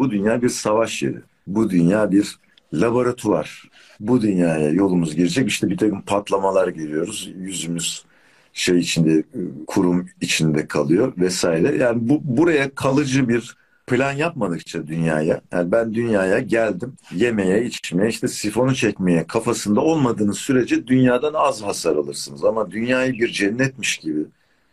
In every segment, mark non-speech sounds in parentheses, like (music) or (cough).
Bu dünya bir savaş yeri. Bu dünya bir laboratuvar. Bu dünyaya yolumuz girecek. İşte bir takım patlamalar giriyoruz. Yüzümüz şey içinde, kurum içinde kalıyor vesaire. Yani bu buraya kalıcı bir plan yapmadıkça dünyaya, yani ben dünyaya geldim yemeye, içmeye, işte sifonu çekmeye kafasında olmadığınız sürece dünyadan az hasar alırsınız. Ama dünyayı bir cennetmiş gibi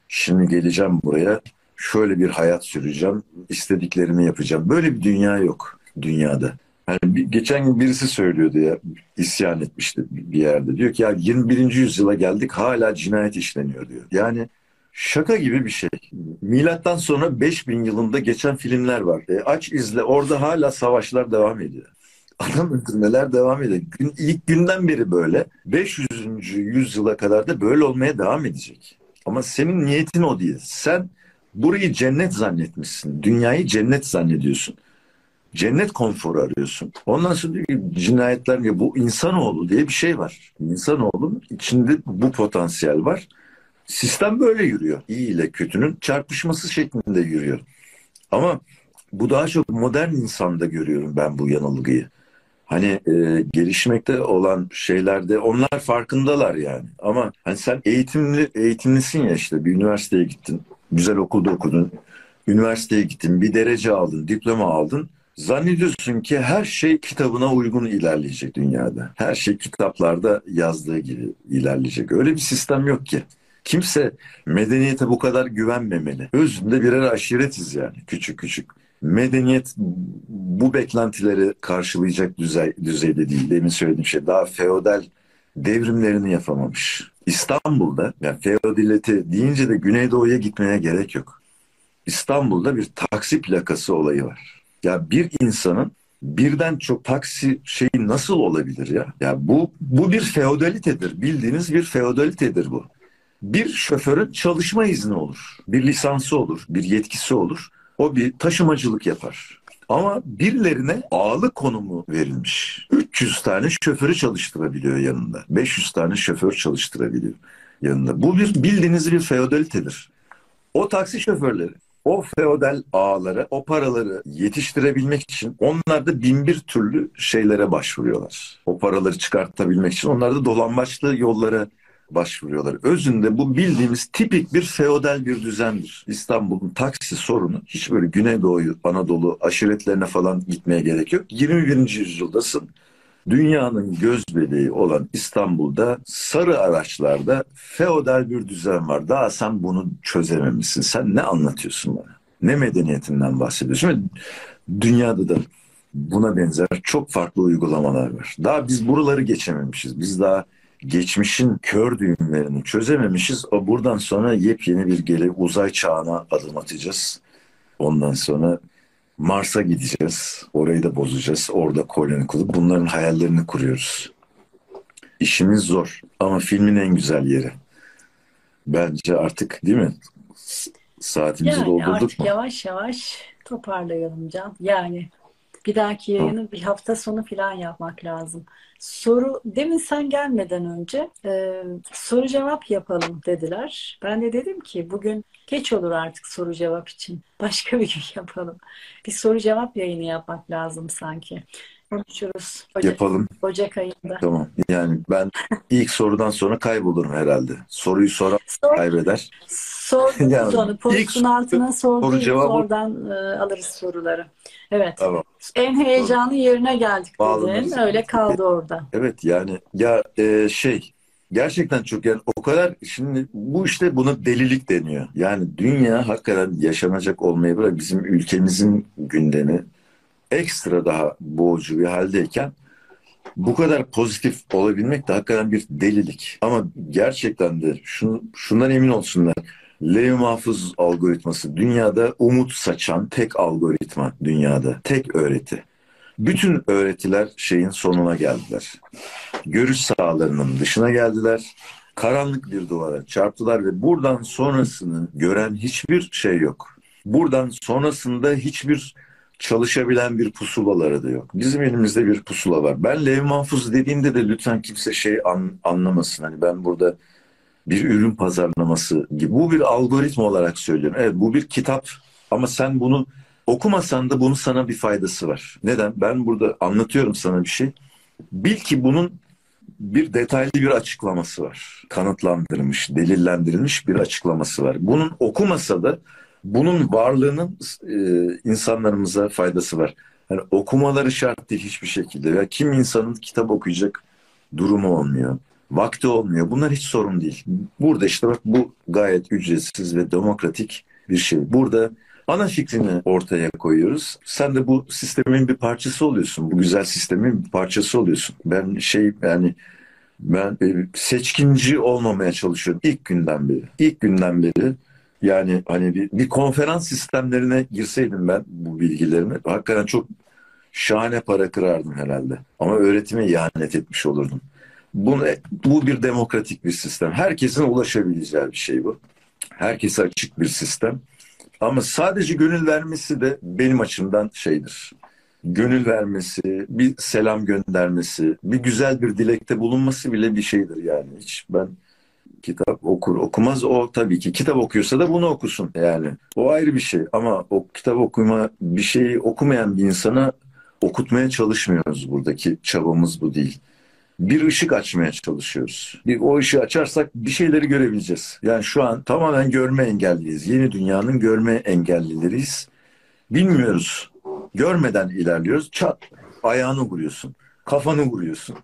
şimdi geleceğim buraya, şöyle bir hayat süreceğim, istediklerimi yapacağım. Böyle bir dünya yok dünyada. Yani bir, geçen gün birisi söylüyordu ya, isyan etmişti bir yerde. Diyor ki ya 21. yüzyıla geldik hala cinayet işleniyor diyor. Yani Şaka gibi bir şey. Milattan sonra 5000 yılında geçen filmler var. E, aç izle orada hala savaşlar devam ediyor. (laughs) Adam öldürmeler devam ediyor. Gün, ilk günden beri böyle. 500. yüzyıla kadar da böyle olmaya devam edecek. Ama senin niyetin o değil. Sen burayı cennet zannetmişsin. Dünyayı cennet zannediyorsun. Cennet konforu arıyorsun. Ondan sonra diyor ki cinayetler ya bu insanoğlu diye bir şey var. İnsanoğlunun içinde bu potansiyel var. Sistem böyle yürüyor. İyi ile kötünün çarpışması şeklinde yürüyor. Ama bu daha çok modern insanda görüyorum ben bu yanılgıyı. Hani e, gelişmekte olan şeylerde onlar farkındalar yani. Ama hani sen eğitimli eğitimlisin ya işte bir üniversiteye gittin, güzel okulda okudun, üniversiteye gittin, bir derece aldın, diploma aldın. Zannediyorsun ki her şey kitabına uygun ilerleyecek dünyada. Her şey kitaplarda yazdığı gibi ilerleyecek. Öyle bir sistem yok ki. Kimse medeniyete bu kadar güvenmemeli. Özünde birer aşiretiz yani küçük küçük. Medeniyet bu beklentileri karşılayacak düzey, düzeyde değil. Demin söylediğim şey daha feodal devrimlerini yapamamış. İstanbul'da yani feodalite deyince de Güneydoğu'ya gitmeye gerek yok. İstanbul'da bir taksi plakası olayı var. Ya bir insanın birden çok taksi şeyi nasıl olabilir ya? Ya bu bu bir feodalitedir. Bildiğiniz bir feodalitedir bu bir şoförün çalışma izni olur. Bir lisansı olur, bir yetkisi olur. O bir taşımacılık yapar. Ama birilerine ağlı konumu verilmiş. 300 tane şoförü çalıştırabiliyor yanında. 500 tane şoför çalıştırabiliyor yanında. Bu bir bildiğiniz bir feodalitedir. O taksi şoförleri o feodal ağlara o paraları yetiştirebilmek için onlar da bin bir türlü şeylere başvuruyorlar. O paraları çıkartabilmek için onlar da dolambaçlı yollara başvuruyorlar. Özünde bu bildiğimiz tipik bir feodal bir düzendir. İstanbul'un taksi sorunu hiç böyle Güneydoğu, Anadolu aşiretlerine falan gitmeye gerek yok. 21. yüzyıldasın. Dünyanın göz bebeği olan İstanbul'da sarı araçlarda feodal bir düzen var. Daha sen bunu çözememişsin. Sen ne anlatıyorsun bana? Ne medeniyetinden bahsediyorsun? Dünyada da buna benzer çok farklı uygulamalar var. Daha biz buraları geçememişiz. Biz daha geçmişin kör düğümlerini çözememişiz. O buradan sonra yepyeni bir gele uzay çağına adım atacağız. Ondan sonra Mars'a gideceğiz. Orayı da bozacağız. Orada koloni kurup bunların hayallerini kuruyoruz. İşimiz zor ama filmin en güzel yeri. Bence artık değil mi? Saatimizi Yani doldurduk artık mu? yavaş yavaş toparlayalım Can. Yani bir dahaki yayını bir hafta sonu falan yapmak lazım. Soru, demin sen gelmeden önce e, soru cevap yapalım dediler. Ben de dedim ki bugün geç olur artık soru cevap için. Başka bir gün (laughs) yapalım. Bir soru cevap yayını yapmak lazım sanki. Konuşuruz Ocak, Yapalım. Ocak ayında. Tamam. Yani ben ilk sorudan sonra kaybolurum herhalde. Soruyu soran Sor, kaybeder. sordunuz (laughs) Yani onu. Postun ilk altına soru sordunuz. cevabı Oradan e, alırız soruları. Evet. tamam. En heyecanlı yerine geldik dedin. Öyle kaldı orada. Evet yani ya e, şey gerçekten çok yani o kadar şimdi bu işte buna delilik deniyor. Yani dünya hakikaten yaşanacak olmayı bırak bizim ülkemizin gündemi ekstra daha boğucu bir haldeyken bu kadar pozitif olabilmek de hakikaten bir delilik. Ama gerçekten de şunu, şundan emin olsunlar. Lev Mahfuz algoritması dünyada umut saçan tek algoritma dünyada. Tek öğreti. Bütün öğretiler şeyin sonuna geldiler. Görüş sahalarının dışına geldiler. Karanlık bir duvara çarptılar ve buradan sonrasını gören hiçbir şey yok. Buradan sonrasında hiçbir çalışabilen bir pusulaları da yok. Bizim elimizde bir pusula var. Ben Lev Mahfuz dediğimde de lütfen kimse şey an, anlamasın. Hani ben burada bir ürün pazarlaması gibi. Bu bir algoritma olarak söylüyorum. Evet bu bir kitap ama sen bunu okumasan da bunun sana bir faydası var. Neden? Ben burada anlatıyorum sana bir şey. Bil ki bunun bir detaylı bir açıklaması var. Kanıtlandırılmış, delillendirilmiş bir açıklaması var. Bunun okumasa da bunun varlığının e, insanlarımıza faydası var. Yani okumaları şart değil hiçbir şekilde. Ya kim insanın kitap okuyacak durumu olmuyor. Vakti olmuyor. Bunlar hiç sorun değil. Burada işte bak bu gayet ücretsiz ve demokratik bir şey. Burada ana fikrini ortaya koyuyoruz. Sen de bu sistemin bir parçası oluyorsun. Bu güzel sistemin bir parçası oluyorsun. Ben şey yani ben seçkinci olmamaya çalışıyorum ilk günden beri. İlk günden beri yani hani bir, bir konferans sistemlerine girseydim ben bu bilgilerimi hakikaten çok şahane para kırardım herhalde. Ama öğretime ihanet etmiş olurdum. Bu, bu bir demokratik bir sistem. Herkesin ulaşabileceği bir şey bu. Herkese açık bir sistem. Ama sadece gönül vermesi de benim açımdan şeydir. Gönül vermesi, bir selam göndermesi, bir güzel bir dilekte bulunması bile bir şeydir yani. Hiç ben kitap okur okumaz o tabii ki kitap okuyorsa da bunu okusun yani. O ayrı bir şey ama o kitap okuma bir şeyi okumayan bir insana okutmaya çalışmıyoruz buradaki çabamız bu değil. Bir ışık açmaya çalışıyoruz. Bir, o ışığı açarsak bir şeyleri görebileceğiz. Yani şu an tamamen görme engelliyiz. Yeni dünyanın görme engellileriyiz. Bilmiyoruz. Görmeden ilerliyoruz. Çat ayağını vuruyorsun. Kafanı vuruyorsun.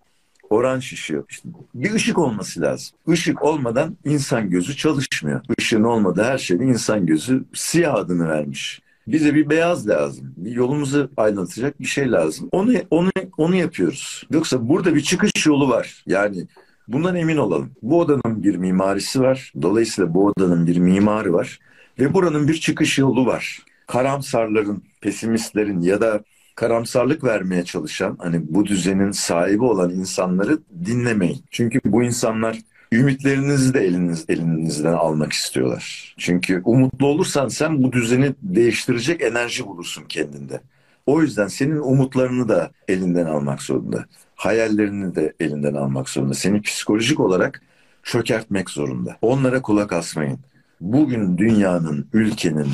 Oran şişiyor. İşte bir ışık olması lazım. Işık olmadan insan gözü çalışmıyor. Işığın olmadığı her şeyde insan gözü siyah adını vermiş. Bize bir beyaz lazım. Bir yolumuzu aydınlatacak bir şey lazım. Onu onu onu yapıyoruz. Yoksa burada bir çıkış yolu var. Yani bundan emin olalım. Bu odanın bir mimarisi var. Dolayısıyla bu odanın bir mimarı var ve buranın bir çıkış yolu var. Karamsarların, pesimistlerin ya da karamsarlık vermeye çalışan hani bu düzenin sahibi olan insanları dinlemeyin. Çünkü bu insanlar ümitlerinizi de eliniz, elinizden almak istiyorlar. Çünkü umutlu olursan sen bu düzeni değiştirecek enerji bulursun kendinde. O yüzden senin umutlarını da elinden almak zorunda. Hayallerini de elinden almak zorunda. Seni psikolojik olarak çökertmek zorunda. Onlara kulak asmayın. Bugün dünyanın, ülkenin,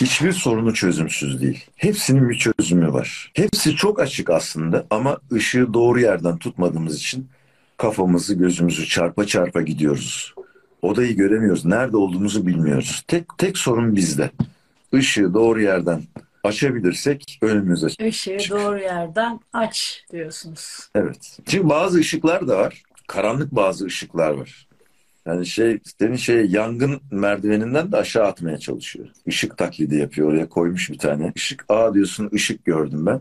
hiçbir sorunu çözümsüz değil. Hepsinin bir çözümü var. Hepsi çok açık aslında ama ışığı doğru yerden tutmadığımız için kafamızı gözümüzü çarpa çarpa gidiyoruz. Odayı göremiyoruz. Nerede olduğumuzu bilmiyoruz. Tek tek sorun bizde. Işığı doğru yerden açabilirsek önümüz açık. Işığı doğru yerden aç diyorsunuz. Evet. Çünkü bazı ışıklar da var. Karanlık bazı ışıklar var. Yani şey senin şey yangın merdiveninden de aşağı atmaya çalışıyor. Işık taklidi yapıyor. Oraya koymuş bir tane. Işık aa diyorsun ışık gördüm ben.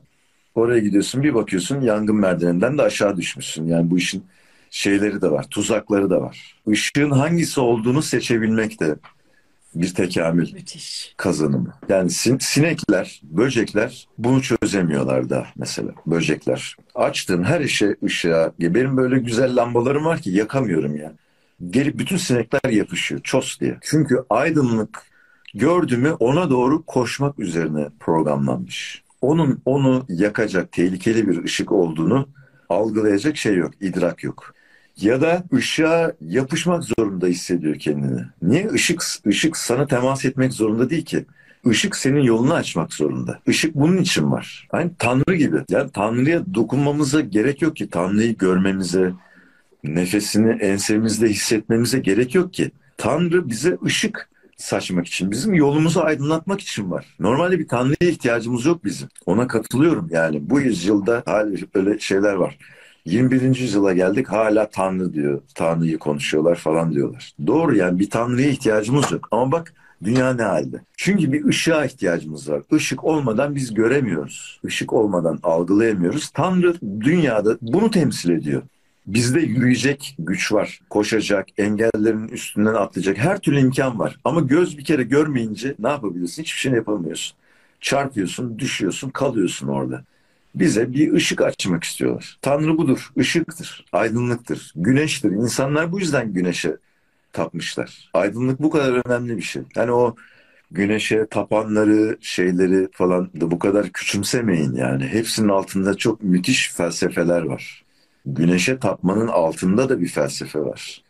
Oraya gidiyorsun bir bakıyorsun yangın merdiveninden de aşağı düşmüşsün. Yani bu işin şeyleri de var, tuzakları da var. Işığın hangisi olduğunu seçebilmek de bir tekamül Müthiş. kazanımı. Yani sin- sinekler, böcekler bunu çözemiyorlar da mesela böcekler. Açtığın her işe ışığa, benim böyle güzel lambalarım var ki yakamıyorum ya. Gelip bütün sinekler yapışıyor ços diye. Çünkü aydınlık gördü mü ona doğru koşmak üzerine programlanmış. Onun onu yakacak tehlikeli bir ışık olduğunu algılayacak şey yok, idrak yok. Ya da ışığa yapışmak zorunda hissediyor kendini. Niye? Işık, ışık sana temas etmek zorunda değil ki. Işık senin yolunu açmak zorunda. Işık bunun için var. Aynı Tanrı gibi. Yani Tanrı'ya dokunmamıza gerek yok ki. Tanrı'yı görmemize, nefesini ensemizde hissetmemize gerek yok ki. Tanrı bize ışık saçmak için, bizim yolumuzu aydınlatmak için var. Normalde bir Tanrı'ya ihtiyacımız yok bizim. Ona katılıyorum yani. Bu yüzyılda hala öyle şeyler var. 21. yüzyıla geldik hala Tanrı diyor. Tanrı'yı konuşuyorlar falan diyorlar. Doğru yani bir Tanrı'ya ihtiyacımız yok. Ama bak dünya ne halde? Çünkü bir ışığa ihtiyacımız var. Işık olmadan biz göremiyoruz. Işık olmadan algılayamıyoruz. Tanrı dünyada bunu temsil ediyor. Bizde yürüyecek güç var. Koşacak, engellerin üstünden atlayacak. Her türlü imkan var. Ama göz bir kere görmeyince ne yapabilirsin? Hiçbir şey yapamıyorsun. Çarpıyorsun, düşüyorsun, kalıyorsun orada. Bize bir ışık açmak istiyorlar. Tanrı budur, ışıktır, aydınlıktır, güneştir. İnsanlar bu yüzden güneşe tapmışlar. Aydınlık bu kadar önemli bir şey. Yani o güneşe tapanları, şeyleri falan da bu kadar küçümsemeyin yani. Hepsinin altında çok müthiş felsefeler var. Güneşe tapmanın altında da bir felsefe var.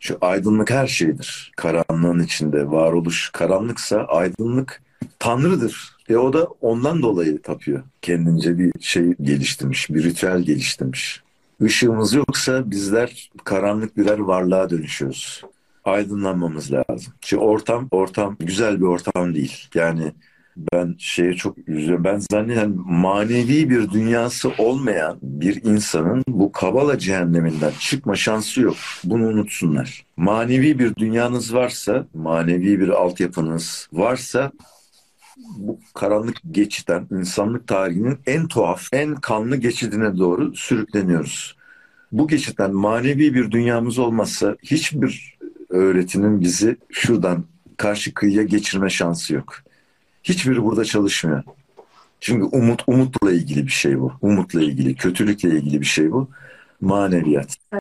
Şu aydınlık her şeydir. Karanlığın içinde varoluş karanlıksa aydınlık tanrıdır. E o da ondan dolayı tapıyor. Kendince bir şey geliştirmiş, bir ritüel geliştirmiş. Işığımız yoksa bizler karanlık birer varlığa dönüşüyoruz. Aydınlanmamız lazım. Şimdi ortam, ortam güzel bir ortam değil. Yani ben şeye çok üzülüyorum. Ben zannediyorum manevi bir dünyası olmayan bir insanın bu kabala cehenneminden çıkma şansı yok. Bunu unutsunlar. Manevi bir dünyanız varsa, manevi bir altyapınız varsa bu karanlık geçitten insanlık tarihinin en tuhaf, en kanlı geçidine doğru sürükleniyoruz. Bu geçitten manevi bir dünyamız olmazsa hiçbir öğretinin bizi şuradan karşı kıyıya geçirme şansı yok. Hiçbiri burada çalışmıyor. Çünkü umut umutla ilgili bir şey bu. Umutla ilgili, kötülükle ilgili bir şey bu. Maneviyat.